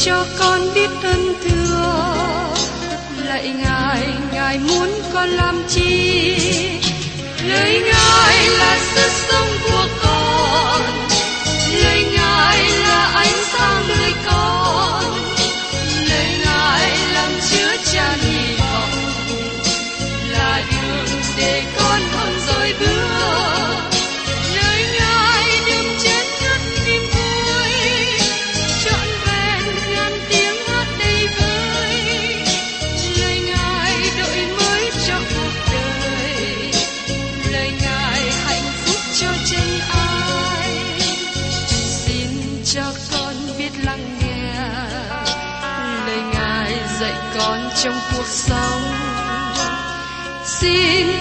xin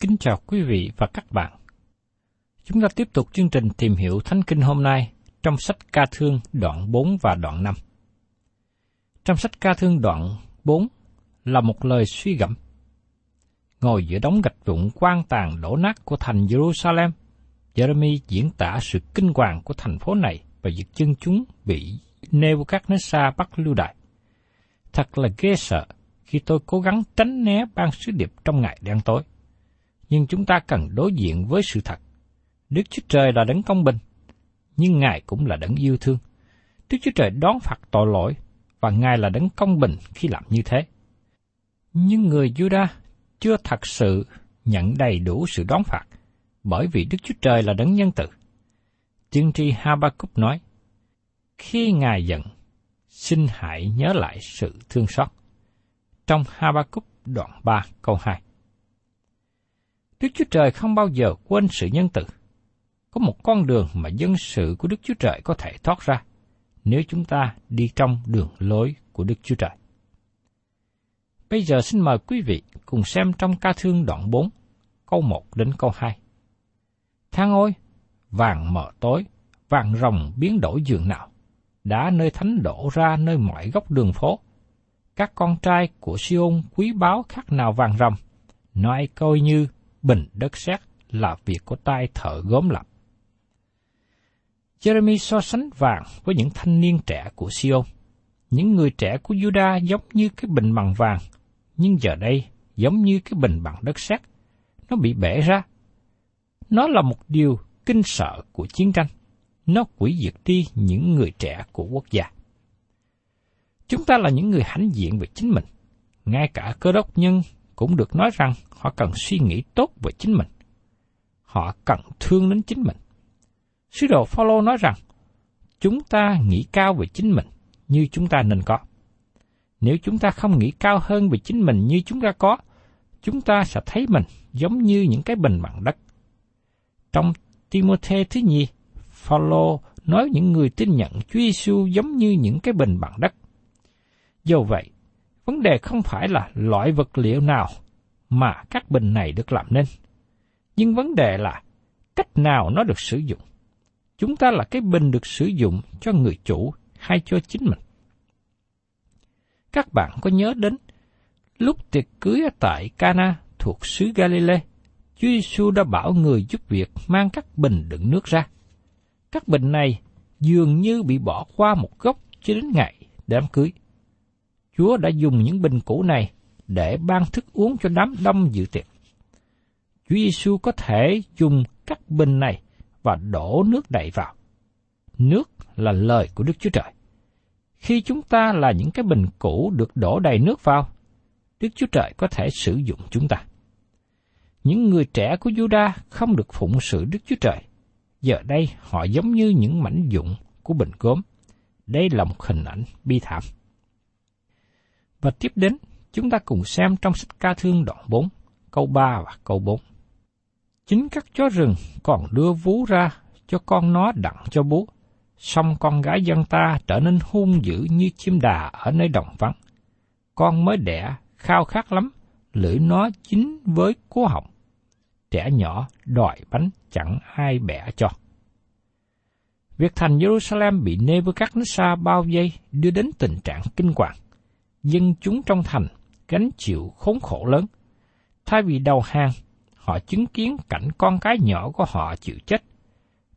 Kính chào quý vị và các bạn. Chúng ta tiếp tục chương trình tìm hiểu Thánh Kinh hôm nay trong sách Ca Thương đoạn 4 và đoạn 5. Trong sách Ca Thương đoạn 4 là một lời suy gẫm. Ngồi giữa đống gạch vụn quan tàn đổ nát của thành Jerusalem, Jeremy diễn tả sự kinh hoàng của thành phố này và việc chân chúng bị Nebuchadnezzar bắt lưu đày. Thật là ghê sợ khi tôi cố gắng tránh né ban sứ điệp trong ngày đen tối. Nhưng chúng ta cần đối diện với sự thật. Đức Chúa Trời là đấng công bình, nhưng Ngài cũng là đấng yêu thương. Đức Chúa Trời đón phạt tội lỗi, và Ngài là đấng công bình khi làm như thế. Nhưng người Judah chưa thật sự nhận đầy đủ sự đón phạt, bởi vì Đức Chúa Trời là đấng nhân từ. Tiên tri Habakkuk nói, Khi Ngài giận, xin hãy nhớ lại sự thương xót. Trong Habakkuk đoạn 3 câu 2 Đức Chúa Trời không bao giờ quên sự nhân từ. Có một con đường mà dân sự của Đức Chúa Trời có thể thoát ra, nếu chúng ta đi trong đường lối của Đức Chúa Trời. Bây giờ xin mời quý vị cùng xem trong ca thương đoạn 4, câu 1 đến câu 2. Thang ôi, vàng mờ tối, vàng rồng biến đổi dường nào, đã nơi thánh đổ ra nơi mọi góc đường phố. Các con trai của Siôn quý báu khác nào vàng rồng, nói coi như bình đất sét là việc của tay thợ gốm lập. Jeremy so sánh vàng với những thanh niên trẻ của Siôn. Những người trẻ của Juda giống như cái bình bằng vàng, nhưng giờ đây giống như cái bình bằng đất sét. Nó bị bể ra. Nó là một điều kinh sợ của chiến tranh. Nó quỷ diệt đi những người trẻ của quốc gia. Chúng ta là những người hãnh diện về chính mình. Ngay cả cơ đốc nhân cũng được nói rằng họ cần suy nghĩ tốt về chính mình. Họ cần thương đến chính mình. Sứ đồ Phaolô nói rằng, chúng ta nghĩ cao về chính mình như chúng ta nên có. Nếu chúng ta không nghĩ cao hơn về chính mình như chúng ta có, chúng ta sẽ thấy mình giống như những cái bình bằng đất. Trong Timothy thứ nhì, Phaolô nói những người tin nhận Chúa Giêsu giống như những cái bình bằng đất. Do vậy, vấn đề không phải là loại vật liệu nào mà các bình này được làm nên, nhưng vấn đề là cách nào nó được sử dụng. Chúng ta là cái bình được sử dụng cho người chủ hay cho chính mình. Các bạn có nhớ đến lúc tiệc cưới ở tại Cana thuộc xứ Galilee, Chúa Giêsu đã bảo người giúp việc mang các bình đựng nước ra. Các bình này dường như bị bỏ qua một góc cho đến ngày đám cưới. Chúa đã dùng những bình cũ này để ban thức uống cho đám đông dự tiệc. Chúa Giêsu có thể dùng các bình này và đổ nước đầy vào. Nước là lời của Đức Chúa Trời. Khi chúng ta là những cái bình cũ được đổ đầy nước vào, Đức Chúa Trời có thể sử dụng chúng ta. Những người trẻ của Juda không được phụng sự Đức Chúa Trời. Giờ đây họ giống như những mảnh dụng của bình gốm. Đây là một hình ảnh bi thảm. Và tiếp đến, chúng ta cùng xem trong sách ca thương đoạn 4, câu 3 và câu 4. Chính các chó rừng còn đưa vú ra cho con nó đặng cho bú, song con gái dân ta trở nên hung dữ như chim đà ở nơi đồng vắng. Con mới đẻ, khao khát lắm, lưỡi nó chín với cố họng. Trẻ nhỏ đòi bánh chẳng ai bẻ cho. Việc thành Jerusalem bị Nebuchadnezzar bao vây đưa đến tình trạng kinh hoàng. Dân chúng trong thành gánh chịu khốn khổ lớn. Thay vì đầu hàng, họ chứng kiến cảnh con cái nhỏ của họ chịu chết.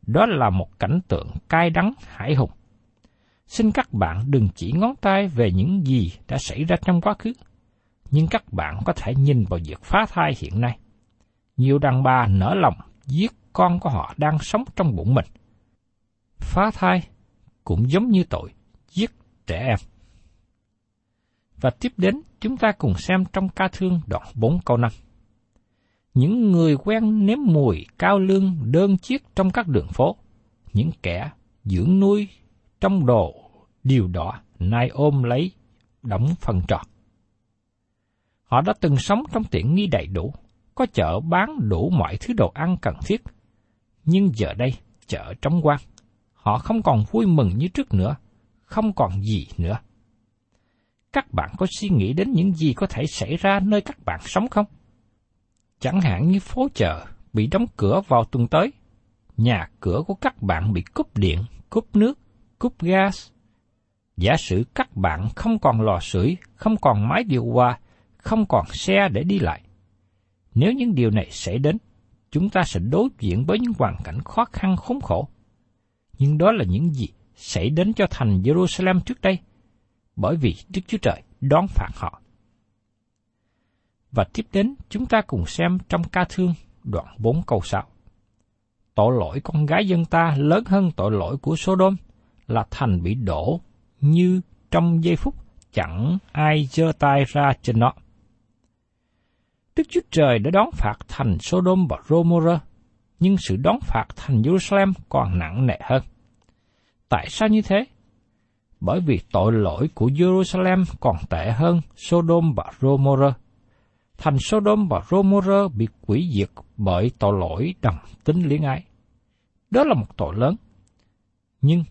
Đó là một cảnh tượng cay đắng hải hùng. Xin các bạn đừng chỉ ngón tay về những gì đã xảy ra trong quá khứ, nhưng các bạn có thể nhìn vào việc phá thai hiện nay. Nhiều đàn bà nở lòng giết con của họ đang sống trong bụng mình. Phá thai cũng giống như tội giết trẻ em. Và tiếp đến, chúng ta cùng xem trong ca thương đoạn 4 câu 5. Những người quen nếm mùi cao lương đơn chiếc trong các đường phố, những kẻ dưỡng nuôi trong đồ điều đỏ nay ôm lấy đóng phần trọt. Họ đã từng sống trong tiện nghi đầy đủ, có chợ bán đủ mọi thứ đồ ăn cần thiết. Nhưng giờ đây, chợ trống quan. Họ không còn vui mừng như trước nữa, không còn gì nữa. Các bạn có suy nghĩ đến những gì có thể xảy ra nơi các bạn sống không? Chẳng hạn như phố chợ bị đóng cửa vào tuần tới, nhà cửa của các bạn bị cúp điện, cúp nước, cúp gas. Giả sử các bạn không còn lò sưởi, không còn máy điều hòa, không còn xe để đi lại. Nếu những điều này xảy đến, chúng ta sẽ đối diện với những hoàn cảnh khó khăn khốn khổ. Nhưng đó là những gì xảy đến cho thành Jerusalem trước đây, bởi vì Đức Chúa Trời đón phạt họ. Và tiếp đến chúng ta cùng xem trong ca thương đoạn 4 câu 6. Tội lỗi con gái dân ta lớn hơn tội lỗi của Sodom là thành bị đổ như trong giây phút chẳng ai giơ tay ra trên nó. Đức Chúa Trời đã đón phạt thành Sodom và Gomorrah, nhưng sự đón phạt thành Jerusalem còn nặng nề hơn. Tại sao như thế? Bởi vì tội lỗi của Jerusalem còn tệ hơn Sodom và Gomorrah. Thành Sodom và Gomorrah bị quỷ diệt bởi tội lỗi đồng tính liên ái. Đó là một tội lớn. Nhưng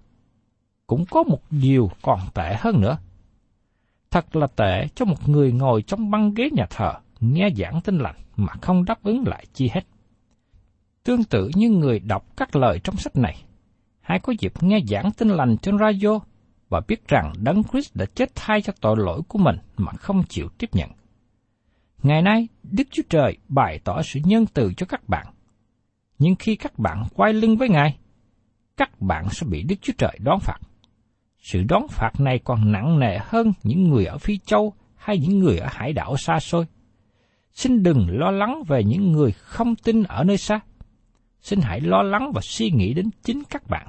cũng có một điều còn tệ hơn nữa. Thật là tệ cho một người ngồi trong băng ghế nhà thờ nghe giảng tin lành mà không đáp ứng lại chi hết. Tương tự như người đọc các lời trong sách này, hãy có dịp nghe giảng tin lành trên radio và biết rằng Đấng Christ đã chết thay cho tội lỗi của mình mà không chịu tiếp nhận. Ngày nay, Đức Chúa Trời bày tỏ sự nhân từ cho các bạn. Nhưng khi các bạn quay lưng với Ngài, các bạn sẽ bị Đức Chúa Trời đón phạt. Sự đón phạt này còn nặng nề hơn những người ở Phi Châu hay những người ở hải đảo xa xôi xin đừng lo lắng về những người không tin ở nơi xa. Xin hãy lo lắng và suy nghĩ đến chính các bạn.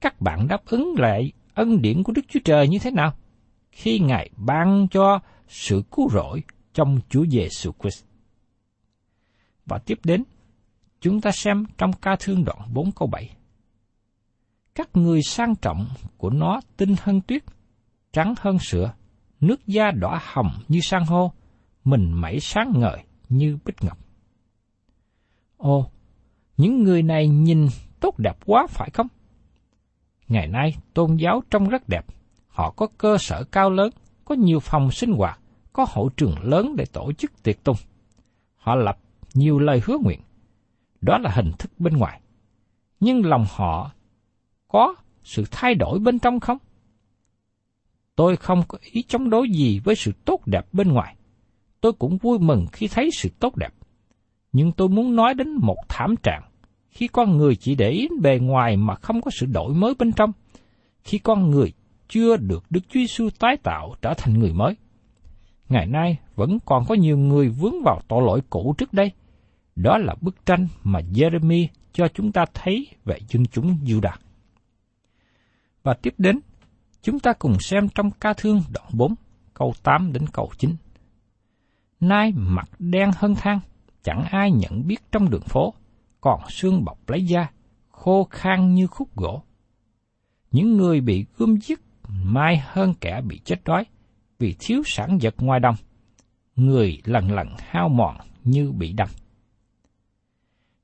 Các bạn đáp ứng lại ân điển của Đức Chúa Trời như thế nào? Khi Ngài ban cho sự cứu rỗi trong Chúa Giêsu Christ. Và tiếp đến, chúng ta xem trong ca thương đoạn 4 câu 7. Các người sang trọng của nó tinh hơn tuyết, trắng hơn sữa, nước da đỏ hồng như san hô, mình mẩy sáng ngời như bích ngọc. Ồ, những người này nhìn tốt đẹp quá phải không? Ngày nay, tôn giáo trông rất đẹp. Họ có cơ sở cao lớn, có nhiều phòng sinh hoạt, có hậu trường lớn để tổ chức tiệc tùng. Họ lập nhiều lời hứa nguyện. Đó là hình thức bên ngoài. Nhưng lòng họ có sự thay đổi bên trong không? Tôi không có ý chống đối gì với sự tốt đẹp bên ngoài tôi cũng vui mừng khi thấy sự tốt đẹp. Nhưng tôi muốn nói đến một thảm trạng khi con người chỉ để ý bề ngoài mà không có sự đổi mới bên trong, khi con người chưa được Đức Chúa Giêsu tái tạo trở thành người mới. Ngày nay vẫn còn có nhiều người vướng vào tội lỗi cũ trước đây. Đó là bức tranh mà Jeremy cho chúng ta thấy về dân chúng Judah. Và tiếp đến, chúng ta cùng xem trong ca thương đoạn 4, câu 8 đến câu 9. Nay mặt đen hơn than, chẳng ai nhận biết trong đường phố, còn xương bọc lấy da, khô khan như khúc gỗ. Những người bị gươm giết mai hơn kẻ bị chết đói, vì thiếu sản vật ngoài đồng. Người lần lần hao mòn như bị đâm.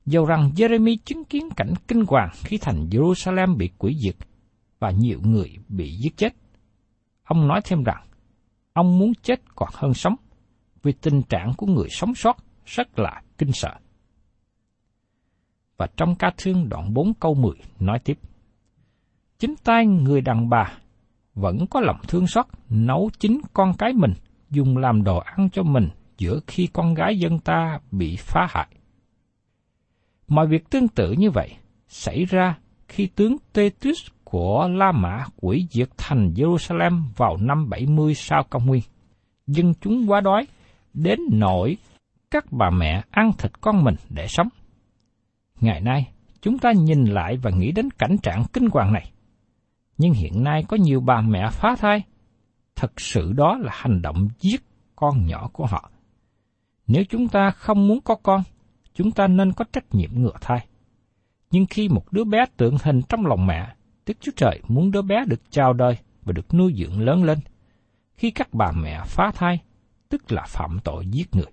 Dầu rằng Jeremy chứng kiến cảnh kinh hoàng khi thành Jerusalem bị quỷ diệt và nhiều người bị giết chết. Ông nói thêm rằng, ông muốn chết còn hơn sống, vì tình trạng của người sống sót rất là kinh sợ. Và trong ca thương đoạn 4 câu 10 nói tiếp, Chính tay người đàn bà vẫn có lòng thương xót nấu chính con cái mình, dùng làm đồ ăn cho mình giữa khi con gái dân ta bị phá hại. Mọi việc tương tự như vậy xảy ra khi tướng Titus của La Mã quỷ diệt thành Jerusalem vào năm 70 sau công nguyên. Dân chúng quá đói, đến nỗi các bà mẹ ăn thịt con mình để sống. Ngày nay, chúng ta nhìn lại và nghĩ đến cảnh trạng kinh hoàng này. Nhưng hiện nay có nhiều bà mẹ phá thai. Thật sự đó là hành động giết con nhỏ của họ. Nếu chúng ta không muốn có con, chúng ta nên có trách nhiệm ngừa thai. Nhưng khi một đứa bé tượng hình trong lòng mẹ, Đức Chúa Trời muốn đứa bé được chào đời và được nuôi dưỡng lớn lên. Khi các bà mẹ phá thai, tức là phạm tội giết người.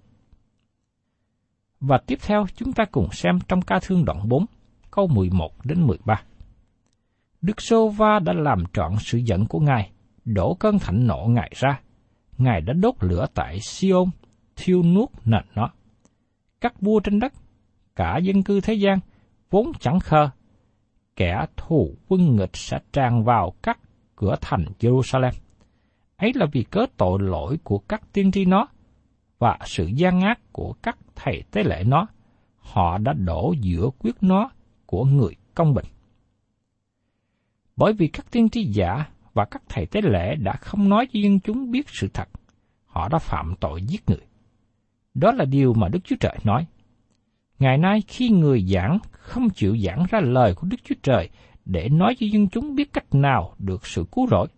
Và tiếp theo chúng ta cùng xem trong ca thương đoạn 4, câu 11 đến 13. Đức Sô Va đã làm trọn sự giận của Ngài, đổ cơn thạnh nộ Ngài ra. Ngài đã đốt lửa tại Siôn, thiêu nuốt nền nó. Các vua trên đất, cả dân cư thế gian, vốn chẳng khờ. Kẻ thù quân nghịch sẽ tràn vào các cửa thành Jerusalem. Ấy là vì cớ tội lỗi của các tiên tri nó và sự gian ác của các thầy tế lễ nó. Họ đã đổ giữa quyết nó của người công bình bởi vì các tiên tri giả và các thầy tế lễ đã không nói cho dân chúng biết sự thật, họ đã phạm tội giết người. Đó là điều mà Đức Chúa Trời nói. Ngày nay khi người giảng không chịu giảng ra lời của Đức Chúa Trời để nói cho dân chúng biết cách nào được sự cứu rỗi,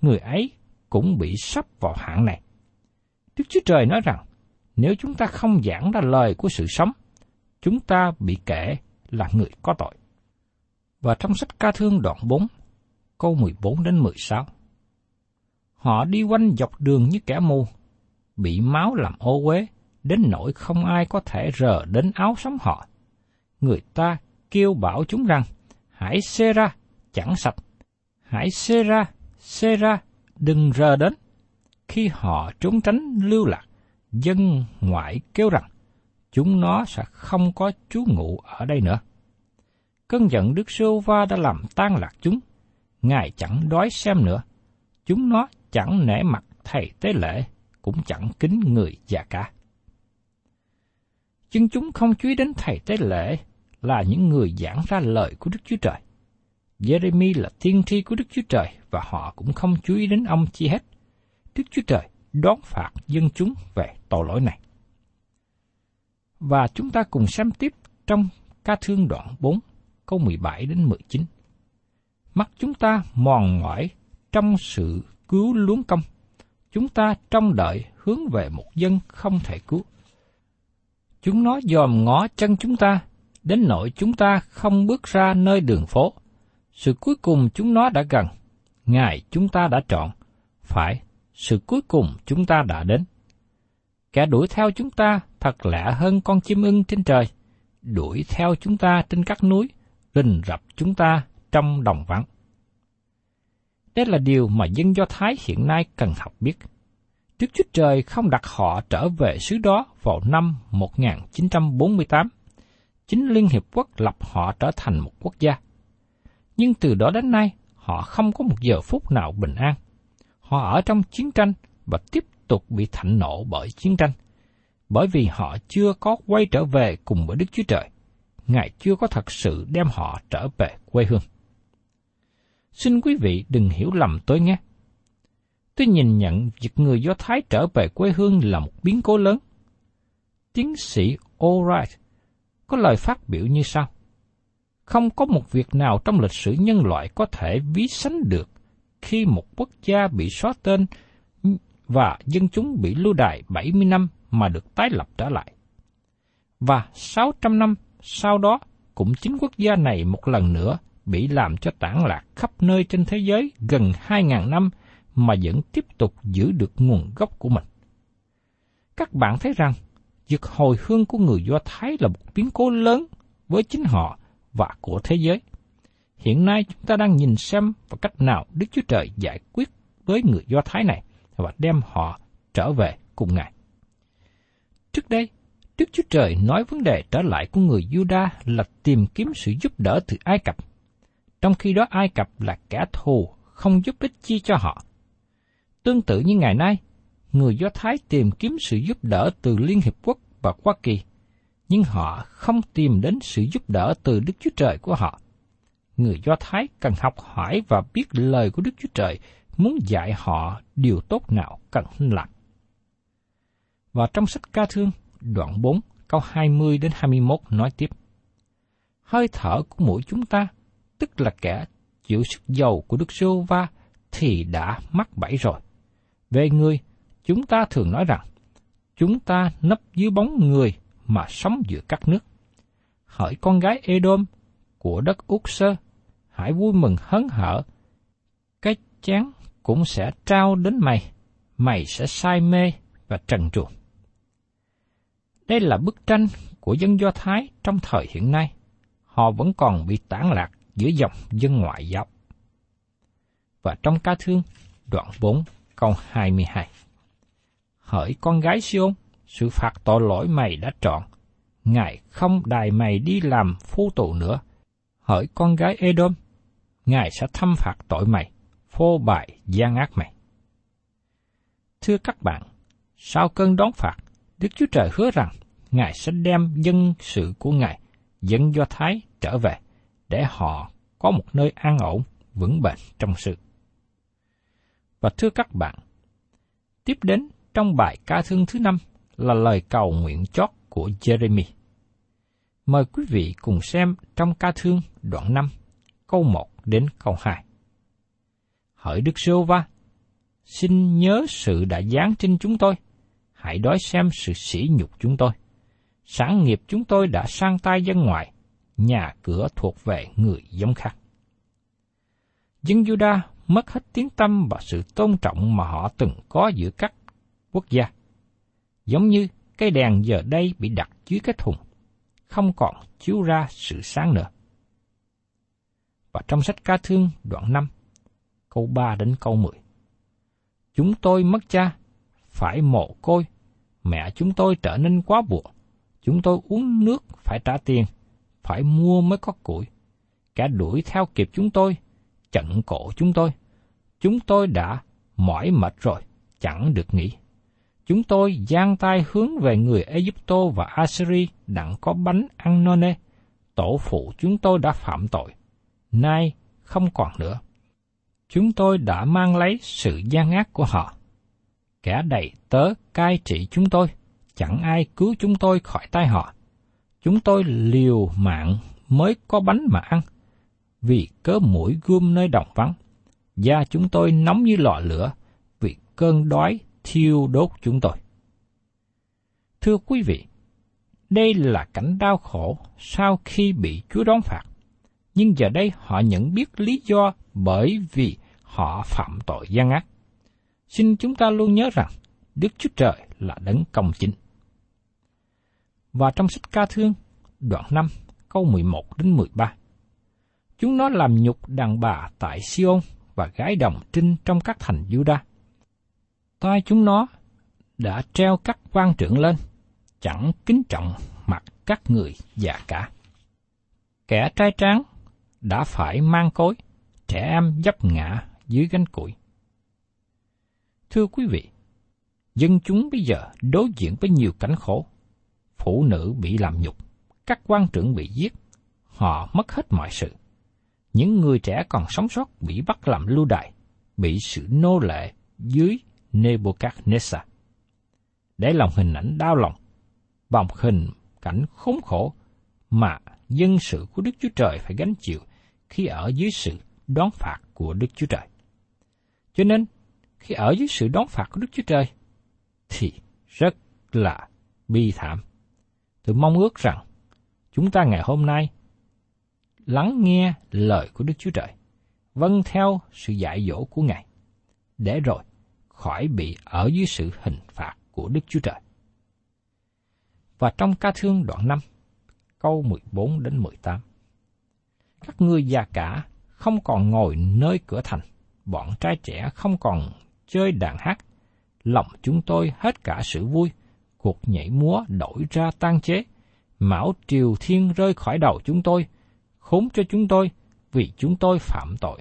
người ấy cũng bị sắp vào hạng này. Đức Chúa Trời nói rằng, nếu chúng ta không giảng ra lời của sự sống, chúng ta bị kể là người có tội. Và trong sách ca thương đoạn 4, câu 14 đến 16. Họ đi quanh dọc đường như kẻ mù, bị máu làm ô uế, đến nỗi không ai có thể rờ đến áo sống họ. Người ta kêu bảo chúng rằng, hãy xê ra, chẳng sạch. Hãy xê ra, xê ra, đừng rờ đến. Khi họ trốn tránh lưu lạc, dân ngoại kêu rằng, chúng nó sẽ không có trú ngụ ở đây nữa. Cơn giận Đức Sô Va đã làm tan lạc chúng, Ngài chẳng đói xem nữa. Chúng nó chẳng nể mặt thầy tế lễ, cũng chẳng kính người già cả. Nhưng chúng không chú ý đến thầy tế lễ là những người giảng ra lời của Đức Chúa Trời. Jeremy là tiên tri của Đức Chúa Trời và họ cũng không chú ý đến ông chi hết. Đức Chúa Trời đón phạt dân chúng về tội lỗi này. Và chúng ta cùng xem tiếp trong ca thương đoạn 4, câu 17 đến 19 mắt chúng ta mòn mỏi trong sự cứu luống công. Chúng ta trong đợi hướng về một dân không thể cứu. Chúng nó dòm ngó chân chúng ta, đến nỗi chúng ta không bước ra nơi đường phố. Sự cuối cùng chúng nó đã gần, ngày chúng ta đã chọn, phải, sự cuối cùng chúng ta đã đến. Kẻ đuổi theo chúng ta thật lạ hơn con chim ưng trên trời, đuổi theo chúng ta trên các núi, rình rập chúng ta trong đồng vắng. Đây là điều mà dân Do Thái hiện nay cần học biết. Đức Chúa Trời không đặt họ trở về xứ đó vào năm 1948. Chính Liên Hiệp Quốc lập họ trở thành một quốc gia. Nhưng từ đó đến nay, họ không có một giờ phút nào bình an. Họ ở trong chiến tranh và tiếp tục bị thạnh nộ bởi chiến tranh. bởi vì họ chưa có quay trở về cùng với Đức Chúa Trời. Ngài chưa có thật sự đem họ trở về quê hương. Xin quý vị đừng hiểu lầm tôi nghe. Tôi nhìn nhận việc người Do Thái trở về quê hương là một biến cố lớn. Tiến sĩ Alright có lời phát biểu như sau. Không có một việc nào trong lịch sử nhân loại có thể ví sánh được khi một quốc gia bị xóa tên và dân chúng bị lưu đày 70 năm mà được tái lập trở lại. Và 600 năm sau đó, cũng chính quốc gia này một lần nữa bị làm cho tản lạc khắp nơi trên thế giới gần 2.000 năm mà vẫn tiếp tục giữ được nguồn gốc của mình. Các bạn thấy rằng, việc hồi hương của người Do Thái là một biến cố lớn với chính họ và của thế giới. Hiện nay chúng ta đang nhìn xem và cách nào Đức Chúa Trời giải quyết với người Do Thái này và đem họ trở về cùng Ngài. Trước đây, Đức Chúa Trời nói vấn đề trở lại của người Juda là tìm kiếm sự giúp đỡ từ Ai Cập, trong khi đó Ai Cập là kẻ thù không giúp ích chi cho họ. Tương tự như ngày nay, người Do Thái tìm kiếm sự giúp đỡ từ Liên Hiệp Quốc và Hoa Kỳ, nhưng họ không tìm đến sự giúp đỡ từ Đức Chúa Trời của họ. Người Do Thái cần học hỏi và biết lời của Đức Chúa Trời muốn dạy họ điều tốt nào cần làm. Và trong sách ca thương, đoạn 4, câu 20 đến 21 nói tiếp. Hơi thở của mũi chúng ta, tức là kẻ chịu sức dầu của Đức Sô Va, thì đã mắc bẫy rồi. Về người, chúng ta thường nói rằng, chúng ta nấp dưới bóng người mà sống giữa các nước. Hỡi con gái Edom của đất Úc Sơ, hãy vui mừng hớn hở. Cái chán cũng sẽ trao đến mày, mày sẽ say mê và trần truồng. Đây là bức tranh của dân Do Thái trong thời hiện nay. Họ vẫn còn bị tản lạc giữa dòng dân ngoại giáo. Và trong ca thương, đoạn 4, câu 22. Hỡi con gái Siôn, sự phạt tội lỗi mày đã trọn. Ngài không đài mày đi làm phu tù nữa. Hỡi con gái Edom, Ngài sẽ thăm phạt tội mày, phô bại gian ác mày. Thưa các bạn, sau cơn đón phạt, Đức Chúa Trời hứa rằng Ngài sẽ đem dân sự của Ngài dẫn Do Thái trở về, để họ có một nơi an ổn, vững bền trong sự. Và thưa các bạn, tiếp đến trong bài ca thương thứ năm là lời cầu nguyện chót của Jeremy. Mời quý vị cùng xem trong ca thương đoạn 5, câu 1 đến câu 2. Hỡi Đức Sô Va, xin nhớ sự đã giáng trên chúng tôi, hãy đói xem sự sỉ nhục chúng tôi. sáng nghiệp chúng tôi đã sang tay dân ngoại, nhà cửa thuộc về người giống khác. Dân Juda mất hết tiếng tâm và sự tôn trọng mà họ từng có giữa các quốc gia. Giống như cây đèn giờ đây bị đặt dưới cái thùng, không còn chiếu ra sự sáng nữa. Và trong sách ca thương đoạn 5, câu 3 đến câu 10. Chúng tôi mất cha, phải mồ côi, mẹ chúng tôi trở nên quá buộc, chúng tôi uống nước phải trả tiền, phải mua mới có củi. Kẻ đuổi theo kịp chúng tôi, chặn cổ chúng tôi. Chúng tôi đã mỏi mệt rồi, chẳng được nghỉ. Chúng tôi giang tay hướng về người Egypto và Assyri đặng có bánh ăn no nê. Tổ phụ chúng tôi đã phạm tội, nay không còn nữa. Chúng tôi đã mang lấy sự gian ác của họ. Kẻ đầy tớ cai trị chúng tôi, chẳng ai cứu chúng tôi khỏi tay họ. Chúng tôi liều mạng mới có bánh mà ăn, vì cớ mũi gươm nơi đồng vắng. Da chúng tôi nóng như lò lửa, vì cơn đói thiêu đốt chúng tôi. Thưa quý vị, đây là cảnh đau khổ sau khi bị Chúa đón phạt. Nhưng giờ đây họ nhận biết lý do bởi vì họ phạm tội gian ác. Xin chúng ta luôn nhớ rằng Đức Chúa Trời là đấng công chính. Và trong sách ca thương, đoạn 5, câu 11 đến 13. Chúng nó làm nhục đàn bà tại Siôn và gái đồng trinh trong các thành Juda. Tai chúng nó đã treo các quan trưởng lên, chẳng kính trọng mặt các người già cả. Kẻ trai tráng đã phải mang cối, trẻ em dấp ngã dưới gánh củi. Thưa quý vị, Dân chúng bây giờ đối diện với nhiều cảnh khổ. Phụ nữ bị làm nhục, các quan trưởng bị giết, họ mất hết mọi sự. Những người trẻ còn sống sót bị bắt làm lưu đày, bị sự nô lệ dưới Nebuchadnezzar. Để lòng hình ảnh đau lòng, vòng hình cảnh khốn khổ mà dân sự của Đức Chúa Trời phải gánh chịu khi ở dưới sự đón phạt của Đức Chúa Trời. Cho nên, khi ở dưới sự đón phạt của Đức Chúa Trời, thì rất là bi thảm. Tôi mong ước rằng chúng ta ngày hôm nay lắng nghe lời của Đức Chúa Trời, vâng theo sự dạy dỗ của Ngài, để rồi khỏi bị ở dưới sự hình phạt của Đức Chúa Trời. Và trong ca thương đoạn 5, câu 14 đến 18. Các ngươi già cả không còn ngồi nơi cửa thành, bọn trai trẻ không còn chơi đàn hát, lòng chúng tôi hết cả sự vui, cuộc nhảy múa đổi ra tan chế, mão triều thiên rơi khỏi đầu chúng tôi, khốn cho chúng tôi vì chúng tôi phạm tội.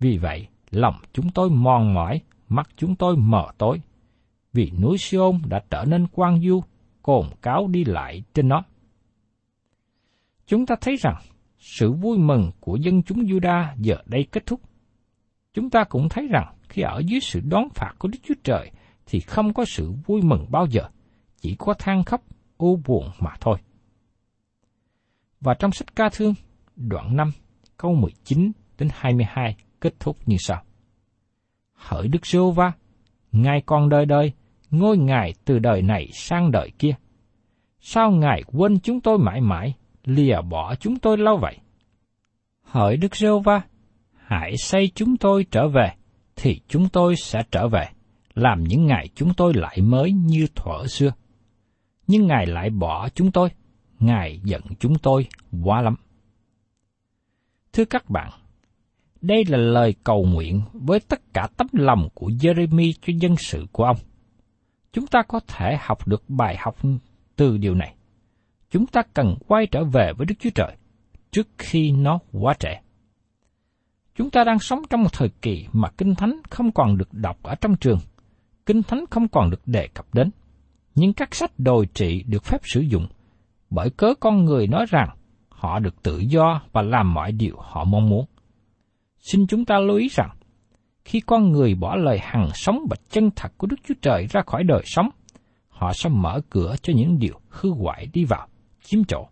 Vì vậy, lòng chúng tôi mòn mỏi, mắt chúng tôi mờ tối, vì núi Siôn đã trở nên quang du, cồn cáo đi lại trên nó. Chúng ta thấy rằng sự vui mừng của dân chúng Juda giờ đây kết thúc. Chúng ta cũng thấy rằng khi ở dưới sự đón phạt của Đức Chúa Trời thì không có sự vui mừng bao giờ, chỉ có than khóc, u buồn mà thôi. Và trong sách ca thương, đoạn 5, câu 19 đến 22 kết thúc như sau. Hỡi Đức Sô va Ngài còn đời đời, ngôi Ngài từ đời này sang đời kia. Sao Ngài quên chúng tôi mãi mãi, lìa bỏ chúng tôi lâu vậy? Hỡi Đức giê va hãy xây chúng tôi trở về, thì chúng tôi sẽ trở về, làm những ngày chúng tôi lại mới như thuở xưa. Nhưng Ngài lại bỏ chúng tôi, Ngài giận chúng tôi quá lắm. Thưa các bạn, đây là lời cầu nguyện với tất cả tấm lòng của Jeremy cho dân sự của ông. Chúng ta có thể học được bài học từ điều này. Chúng ta cần quay trở về với Đức Chúa Trời trước khi nó quá trễ. Chúng ta đang sống trong một thời kỳ mà Kinh Thánh không còn được đọc ở trong trường. Kinh Thánh không còn được đề cập đến. Nhưng các sách đồi trị được phép sử dụng bởi cớ con người nói rằng họ được tự do và làm mọi điều họ mong muốn. Xin chúng ta lưu ý rằng, khi con người bỏ lời hằng sống và chân thật của Đức Chúa Trời ra khỏi đời sống, họ sẽ mở cửa cho những điều hư hoại đi vào, chiếm chỗ.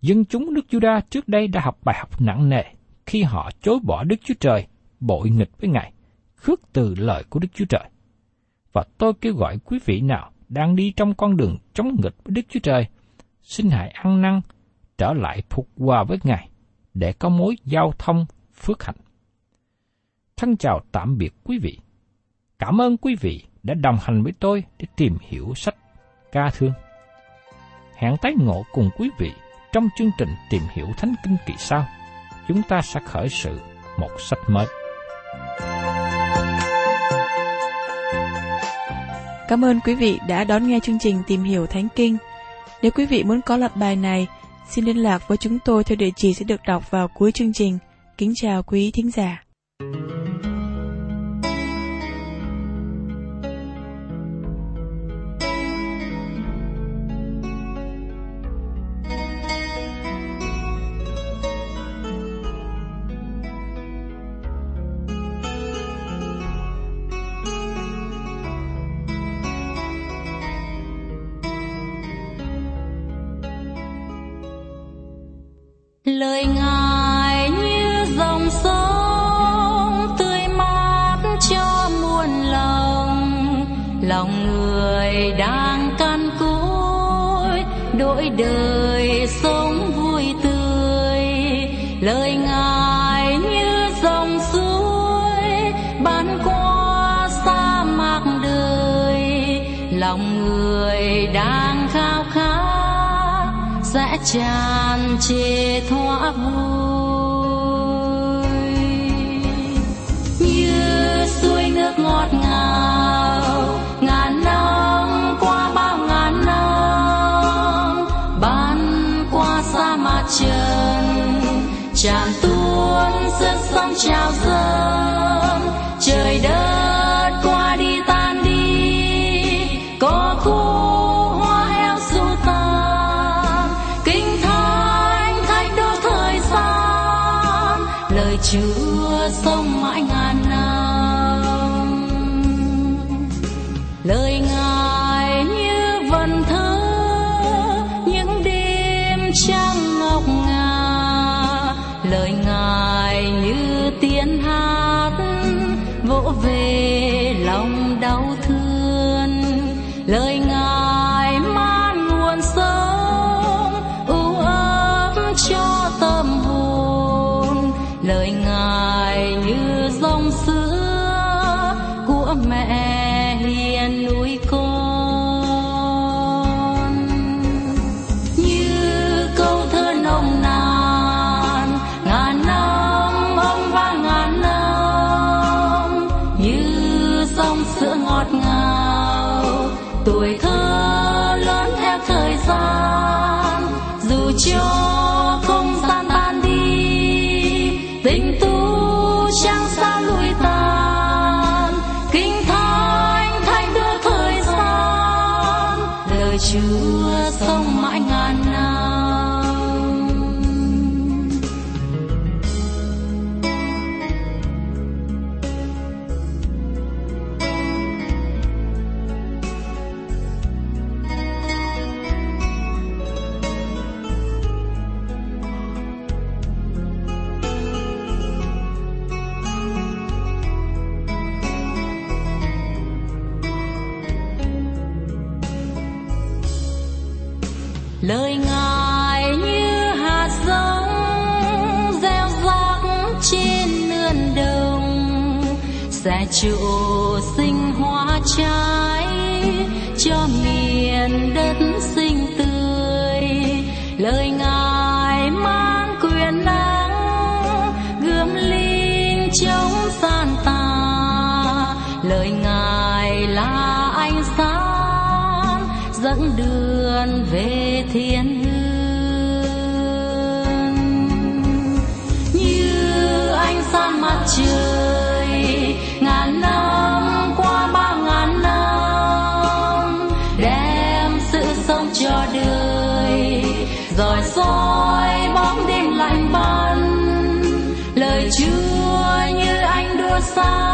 Dân chúng nước Juda trước đây đã học bài học nặng nề khi họ chối bỏ Đức Chúa Trời, bội nghịch với Ngài, khước từ lời của Đức Chúa Trời. Và tôi kêu gọi quý vị nào đang đi trong con đường chống nghịch với Đức Chúa Trời, xin hãy ăn năn, trở lại phục hòa với Ngài, để có mối giao thông phước hạnh. Thân chào tạm biệt quý vị. Cảm ơn quý vị đã đồng hành với tôi để tìm hiểu sách ca thương. Hẹn tái ngộ cùng quý vị trong chương trình tìm hiểu Thánh Kinh kỳ sau. Chúng ta sẽ khởi sự một sách mới. Cảm ơn quý vị đã đón nghe chương trình Tìm hiểu Thánh Kinh. Nếu quý vị muốn có loạt bài này, xin liên lạc với chúng tôi theo địa chỉ sẽ được đọc vào cuối chương trình. Kính chào quý thính giả. Lời ngài sẽ tràn trề thoa vui. Như suối nước ngọt ngào, ngàn năm qua bao ngàn năm, ban qua sa mạc trần tràn tuôn sân sông chào dâng. chưa sông mãi ngàn lời ngài như hạt giống gieo rắc trên nương đồng. Sẽ trụ sinh hoa trái cho miền đất far.